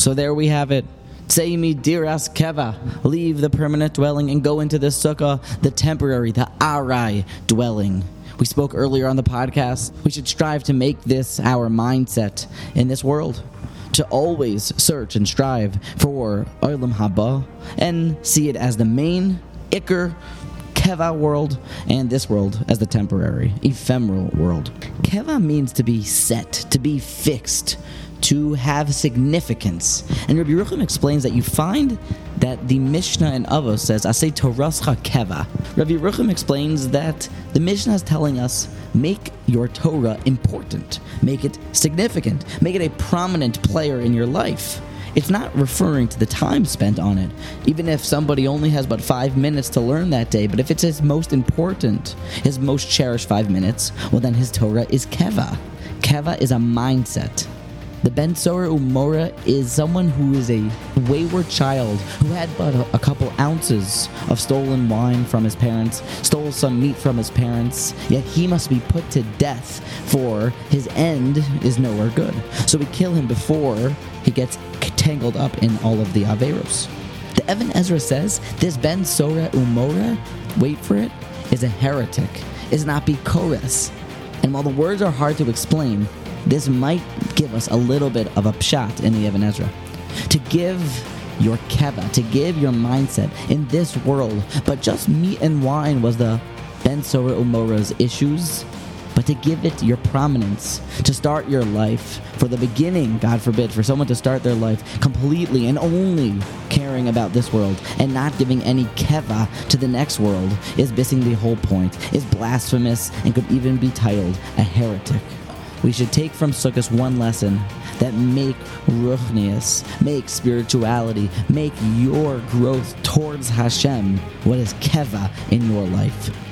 So there we have it. Seimi diras keva, leave the permanent dwelling and go into the sukkah, the temporary, the arai dwelling. We spoke earlier on the podcast. We should strive to make this our mindset in this world. To always search and strive for Olam Haba and see it as the main Iker Keva world and this world as the temporary, ephemeral world. Keva means to be set, to be fixed, to have significance. And Rabbi Yerucham explains that you find that the Mishnah in Avos says, "Asay Torascha Keva." Rabbi Yerucham explains that the Mishnah is telling us, make your Torah important, make it significant, make it a prominent player in your life. It's not referring to the time spent on it, even if somebody only has but five minutes to learn that day. But if it's his most important, his most cherished five minutes, well, then his Torah is Keva. Keva is a mindset. The Ben Sora Umora is someone who is a wayward child who had but a, a, couple ounces of stolen wine from his parents, stole some meat from his parents, yet he must be put to death, for his end is nowhere good. So we kill him before he gets tangled up in all of the Averos. The Evan Ezra says this Ben Sora Umora, wait for it, is a heretic, is an apikores. And while the words are hard to explain, this might give us a little bit of a pshat in the Evan Ezra. To give your keva, to give your mindset in this world, but just meat and wine was the Ben Sora Umora's issues, but to give it your prominence, to start your life for the beginning, God forbid, for someone to start their life completely and only caring about this world and not giving any keva to the next world is missing the whole point, is blasphemous, and could even be titled a heretic we should take from Sukkot one lesson that make ruchnius, make spirituality, make your growth towards Hashem what is keva in your life.